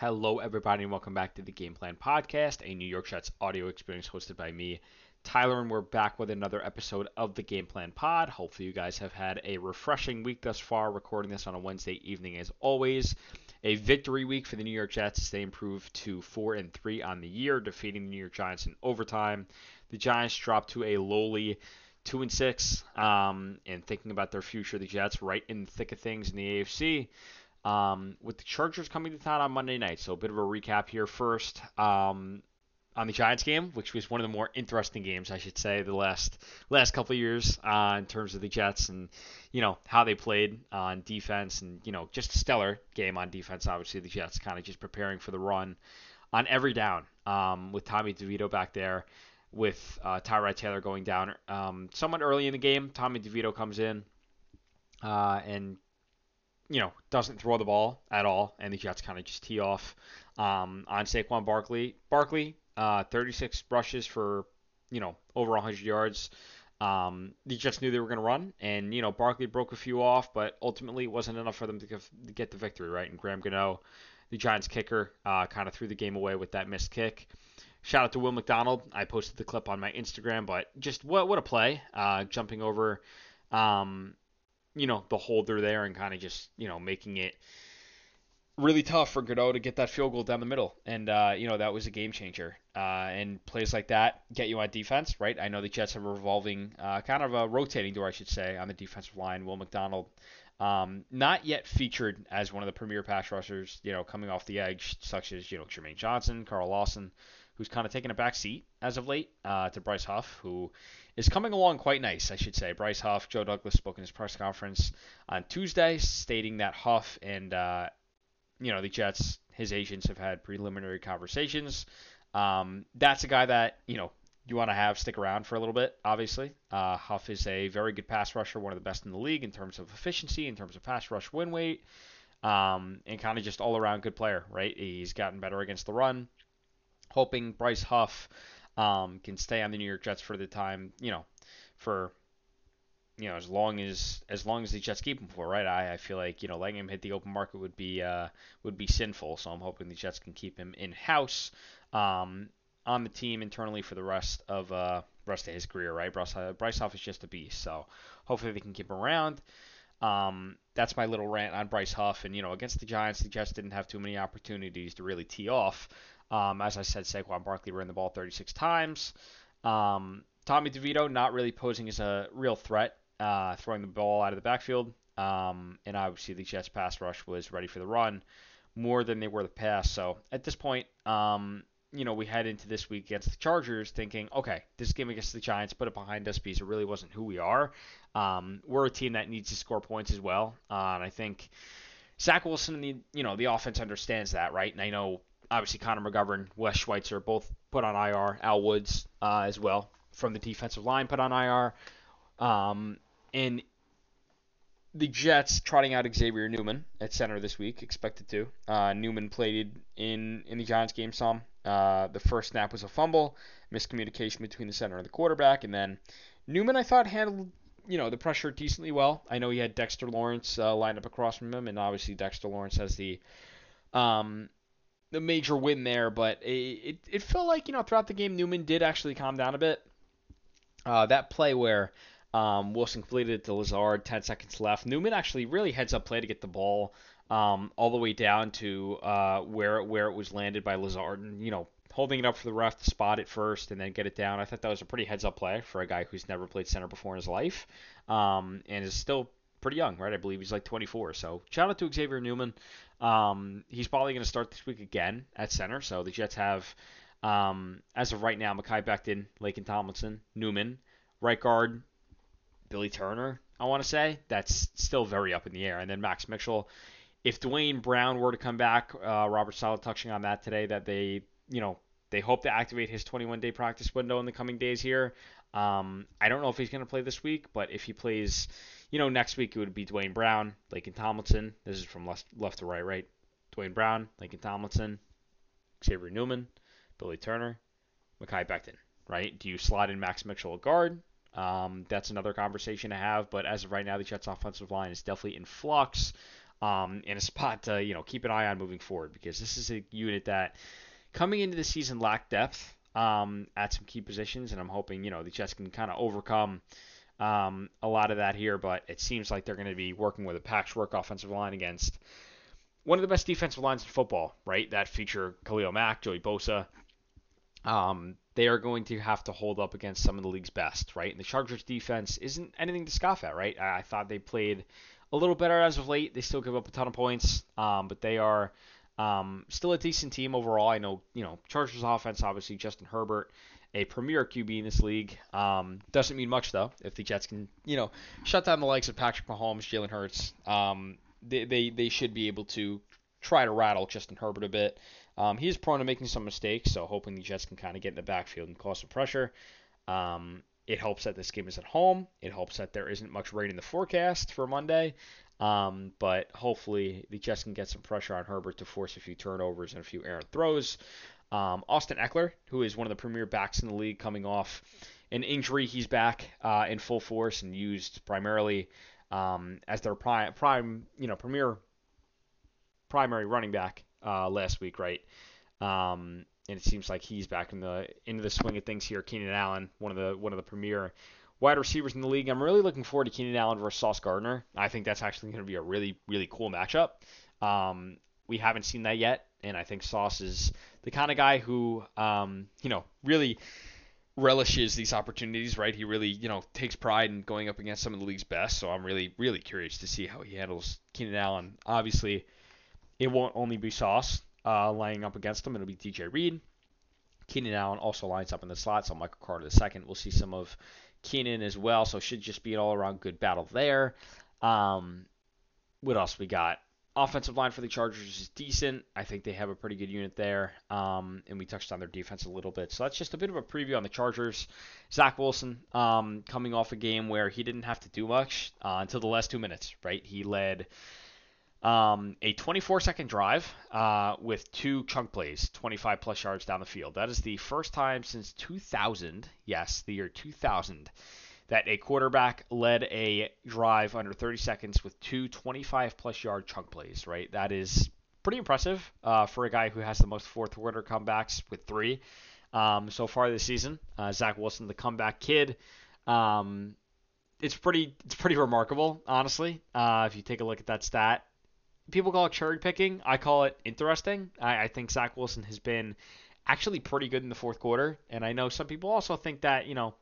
Hello, everybody, and welcome back to the Game Plan Podcast, a New York Jets audio experience hosted by me, Tyler, and we're back with another episode of the Game Plan Pod. Hopefully, you guys have had a refreshing week thus far, recording this on a Wednesday evening as always. A victory week for the New York Jets. As they improved to 4 and 3 on the year, defeating the New York Giants in overtime. The Giants dropped to a lowly two and six, um, and thinking about their future, the Jets right in the thick of things in the AFC. Um, with the Chargers coming to town on Monday night, so a bit of a recap here first. Um, on the Giants game, which was one of the more interesting games, I should say, the last last couple of years uh, in terms of the Jets and you know how they played on defense and you know just a stellar game on defense. Obviously, the Jets kind of just preparing for the run on every down um, with Tommy DeVito back there, with uh, Tyrod Taylor going down um, somewhat early in the game. Tommy DeVito comes in uh, and you know doesn't throw the ball at all, and the Jets kind of just tee off um, on Saquon Barkley. Barkley, uh, 36 rushes for you know over 100 yards. Um, the Jets knew they were going to run, and you know Barkley broke a few off, but ultimately it wasn't enough for them to, give, to get the victory, right? And Graham Gano, the Giants kicker, uh, kind of threw the game away with that missed kick. Shout out to Will McDonald. I posted the clip on my Instagram, but just what what a play! Uh, jumping over, um, you know, the holder there and kind of just you know making it really tough for Godot to get that field goal down the middle, and uh, you know that was a game changer. Uh, and plays like that get you on defense, right? I know the Jets have a revolving, uh, kind of a rotating door, I should say, on the defensive line. Will McDonald, um, not yet featured as one of the premier pass rushers, you know, coming off the edge, such as you know Jermaine Johnson, Carl Lawson, who's kind of taken a back seat as of late uh, to Bryce Huff, who is coming along quite nice, I should say. Bryce Huff, Joe Douglas spoke in his press conference on Tuesday, stating that Huff and uh, you know the Jets, his agents have had preliminary conversations. Um, that's a guy that you know you want to have stick around for a little bit. Obviously, uh, Huff is a very good pass rusher, one of the best in the league in terms of efficiency, in terms of pass rush win rate, um, and kind of just all around good player. Right, he's gotten better against the run. Hoping Bryce Huff um, can stay on the New York Jets for the time, you know, for you know, as long as as long as the Jets keep him for, right? I, I feel like you know letting him hit the open market would be uh, would be sinful. So I'm hoping the Jets can keep him in house um, on the team internally for the rest of uh, rest of his career, right? Bryce, uh, Bryce Huff is just a beast, so hopefully they can keep him around. Um, that's my little rant on Bryce Huff, and you know against the Giants, the Jets didn't have too many opportunities to really tee off. Um, as I said, Saquon Barkley ran the ball 36 times. Um, Tommy DeVito not really posing as a real threat uh, throwing the ball out of the backfield. Um, and obviously the Jets pass rush was ready for the run more than they were the pass. So at this point, um, you know, we head into this week against the Chargers thinking, okay, this game against the Giants, put it behind us because it really wasn't who we are. Um, we're a team that needs to score points as well. Uh, and I think Zach Wilson and the, you know, the offense understands that, right? And I know obviously Connor McGovern, Wes Schweitzer both put on IR, Al Woods uh, as well from the defensive line put on IR. Um, and the Jets trotting out Xavier Newman at center this week, expected to. Uh, Newman played in in the Giants game some. Uh, the first snap was a fumble, miscommunication between the center and the quarterback, and then Newman I thought handled you know the pressure decently well. I know he had Dexter Lawrence uh, lined up across from him, and obviously Dexter Lawrence has the um, the major win there, but it, it, it felt like you know throughout the game Newman did actually calm down a bit. Uh, that play where um, Wilson completed it to Lazard, 10 seconds left. Newman actually really heads up play to get the ball um, all the way down to uh, where where it was landed by Lazard, and you know holding it up for the ref to spot it first and then get it down. I thought that was a pretty heads up play for a guy who's never played center before in his life, um, and is still pretty young, right? I believe he's like 24. So shout out to Xavier Newman. Um, he's probably going to start this week again at center. So the Jets have, um, as of right now, Mekhi Becton, Laken Tomlinson, Newman, right guard Billy Turner, I want to say. That's still very up in the air. And then Max Mitchell. If Duane Brown were to come back, uh, Robert Saleh touching on that today, that they, you know, they hope to activate his 21 day practice window in the coming days here. Um, I don't know if he's going to play this week, but if he plays, you know, next week, it would be Duane Brown, Laken Tomlinson. This is from left, left to right, right? Duane Brown, Laken Tomlinson, Xavier Newman, Billy Turner, Mekhi Becton, right? Do you slot in Max Mitchell at guard? Um, that's another conversation to have. But as of right now, the Jets' offensive line is definitely in flux. um, in a spot to you know keep an eye on moving forward because this is a unit that coming into the season lacked depth um, at some key positions, and I'm hoping you know the Jets can kind of overcome um, a lot of that here. But it seems like they're going to be working with a patchwork offensive line against one of the best defensive lines in football, right? That feature Khalil Mack, Joey Bosa. Um, they are going to have to hold up against some of the league's best, right? And the Chargers defense isn't anything to scoff at, right? I, I thought they played a little better as of late. They still give up a ton of points, um, but they are um, still a decent team overall. I know, you know, Chargers offense, obviously Justin Herbert, a premier QB in this league. Um, doesn't mean much though if the Jets can, you know, shut down the likes of Patrick Mahomes, Jalen Hurts. Um, they, they they should be able to try to rattle Justin Herbert a bit. Um, he is prone to making some mistakes, so hoping the Jets can kind of get in the backfield and cause some pressure. Um, it helps that this game is at home. It helps that there isn't much rain in the forecast for Monday. Um, but hopefully the Jets can get some pressure on Herbert to force a few turnovers and a few errant throws. Um, Austin Ekeler, who is one of the premier backs in the league, coming off an injury, he's back uh, in full force and used primarily um, as their prime, prime, you know, premier primary running back uh, last week, right? Um, and it seems like he's back in the into the swing of things here. Keenan Allen, one of the one of the premier wide receivers in the league. I'm really looking forward to Keenan Allen versus Sauce Gardner. I think that's actually going to be a really really cool matchup. Um, we haven't seen that yet, and I think Sauce is the kind of guy who, um, you know, really relishes these opportunities, right? He really, you know, takes pride in going up against some of the league's best. So I'm really, really curious to see how he handles Keenan Allen. Obviously, it won't only be Sauce uh, lining up against him. It'll be DJ Reed. Keenan Allen also lines up in the slot, so Michael Carter the second. We'll see some of Keenan as well, so should just be an all-around good battle there. Um, what else we got? Offensive line for the Chargers is decent. I think they have a pretty good unit there. Um, and we touched on their defense a little bit. So that's just a bit of a preview on the Chargers. Zach Wilson um, coming off a game where he didn't have to do much uh, until the last two minutes, right? He led um, a 24 second drive uh, with two chunk plays, 25 plus yards down the field. That is the first time since 2000, yes, the year 2000, that a quarterback led a drive under 30 seconds with two 25 plus yard chunk plays, right? That is pretty impressive uh, for a guy who has the most fourth quarter comebacks with three um, so far this season. Uh, Zach Wilson, the comeback kid. Um, it's pretty it's pretty remarkable, honestly. Uh, if you take a look at that stat, people call it cherry picking. I call it interesting. I, I think Zach Wilson has been actually pretty good in the fourth quarter, and I know some people also think that you know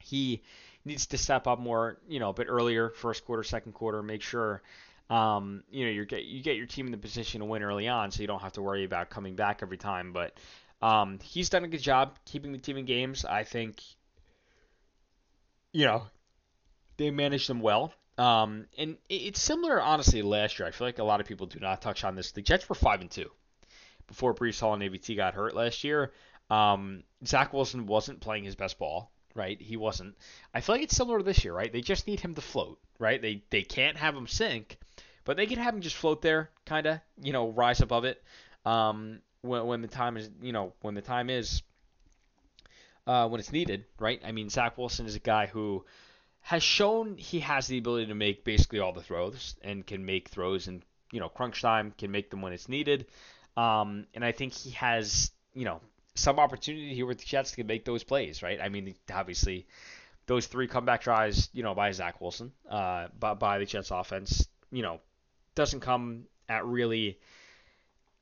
he needs to step up more, you know, a bit earlier, first quarter, second quarter, make sure. Um, you know, you get you get your team in the position to win early on, so you don't have to worry about coming back every time. But um, he's done a good job keeping the team in games. I think, you know, they managed them well. Um, and it's similar, honestly, last year. I feel like a lot of people do not touch on this. The Jets were five and two before Breece Hall and AVT got hurt last year. Um, Zach Wilson wasn't playing his best ball, right? He wasn't. I feel like it's similar this year, right? They just need him to float, right? They they can't have him sink, but they can have him just float there, kind of, you know, rise above it. Um, when when the time is, you know, when the time is, uh, when it's needed, right? I mean, Zach Wilson is a guy who has shown he has the ability to make basically all the throws and can make throws and you know crunch time can make them when it's needed. Um, and I think he has you know some opportunity here with the Jets to make those plays, right? I mean, obviously those three comeback tries, you know, by Zach Wilson, uh, by, by the Jets offense, you know, doesn't come at really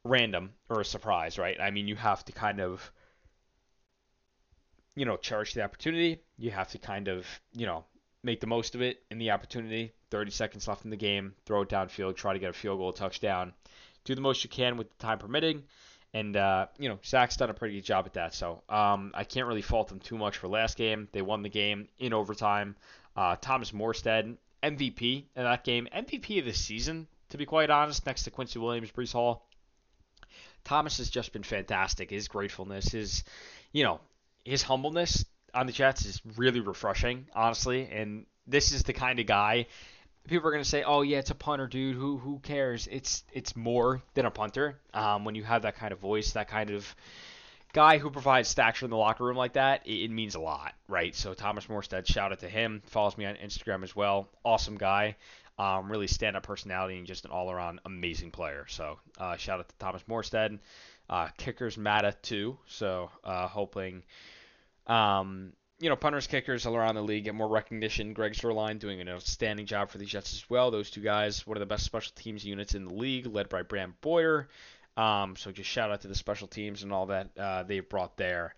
random or a surprise, right? I mean, you have to kind of you know, cherish the opportunity. You have to kind of, you know, make the most of it in the opportunity. 30 seconds left in the game. Throw it downfield. Try to get a field goal, touchdown. Do the most you can with the time permitting. And, uh, you know, Zach's done a pretty good job at that. So um, I can't really fault them too much for last game. They won the game in overtime. Uh, Thomas Morstead, MVP in that game. MVP of the season, to be quite honest, next to Quincy Williams, Breece Hall. Thomas has just been fantastic. His gratefulness, his, you know, his humbleness on the Jets is really refreshing, honestly. And this is the kind of guy people are going to say, "Oh yeah, it's a punter, dude. Who who cares?" It's it's more than a punter. Um, when you have that kind of voice, that kind of guy who provides stature in the locker room like that, it, it means a lot, right? So Thomas Morstead, shout out to him. Follows me on Instagram as well. Awesome guy. Um, really stand up personality and just an all around amazing player. So uh, shout out to Thomas Morstead. Uh, kickers Mata too. So uh, hoping, um, you know, punters, kickers all around the league get more recognition. Greg Zuerlein doing an outstanding job for the Jets as well. Those two guys, one of the best special teams units in the league, led by Brant Boyer. Um, so just shout out to the special teams and all that uh, they've brought there.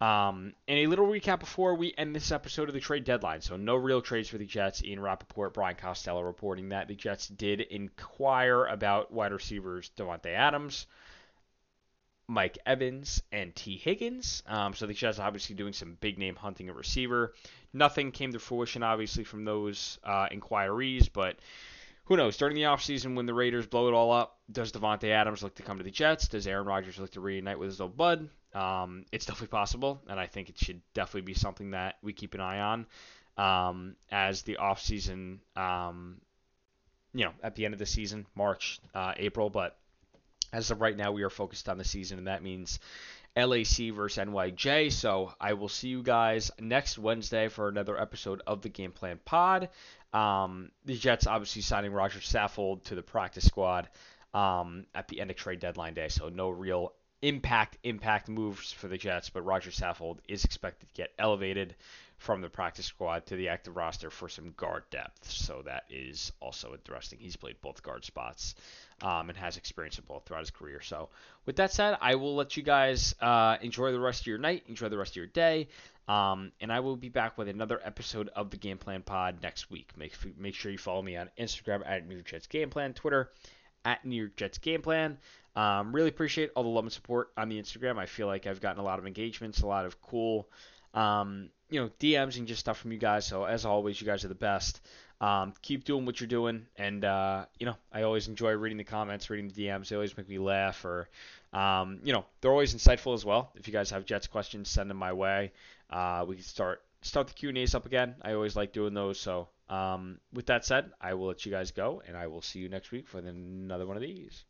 Um, and a little recap before we end this episode of the trade deadline. So no real trades for the Jets. Ian Rapoport, Brian Costello reporting that the Jets did inquire about wide receivers Davante Adams, Mike Evans, and Tee Higgins. Um, so the Jets obviously doing some big name hunting a receiver. Nothing came to fruition obviously from those uh, inquiries, but who knows? During the offseason, when the Raiders blow it all up, does Davante Adams look to come to the Jets? Does Aaron Rodgers look to reunite with his old bud? Um, it's definitely possible, and I think it should definitely be something that we keep an eye on um, as the offseason, um, you know, at the end of the season, March, uh, April. But as of right now, we are focused on the season, and that means LAC versus NYJ. So I will see you guys next Wednesday for another episode of the Game Plan Pod. Um, the Jets obviously signing Roger Saffold to the practice squad um, at the end of trade deadline day, so no real impact impact moves for the Jets, but Roger Saffold is expected to get elevated from the practice squad to the active roster for some guard depth. So that is also interesting. He's played both guard spots um, and has experience in both throughout his career. So with that said, I will let you guys uh, enjoy the rest of your night, enjoy the rest of your day. Um, and I will be back with another episode of the Game Plan Pod next week. Make make sure you follow me on Instagram at New York Jets Game Plan, Twitter at New York Jets Game Plan. Um, really appreciate all the love and support on the Instagram. I feel like I've gotten a lot of engagements, a lot of cool, um, you know, DMs and just stuff from you guys. So as always, you guys are the best. Um, keep doing what you're doing, and uh, you know, I always enjoy reading the comments, reading the DMs. They always make me laugh, or um, you know, they're always insightful as well. If you guys have Jets questions, send them my way. Uh, we can start start the Q and A's up again. I always like doing those. So um, with that said, I will let you guys go, and I will see you next week for another one of these.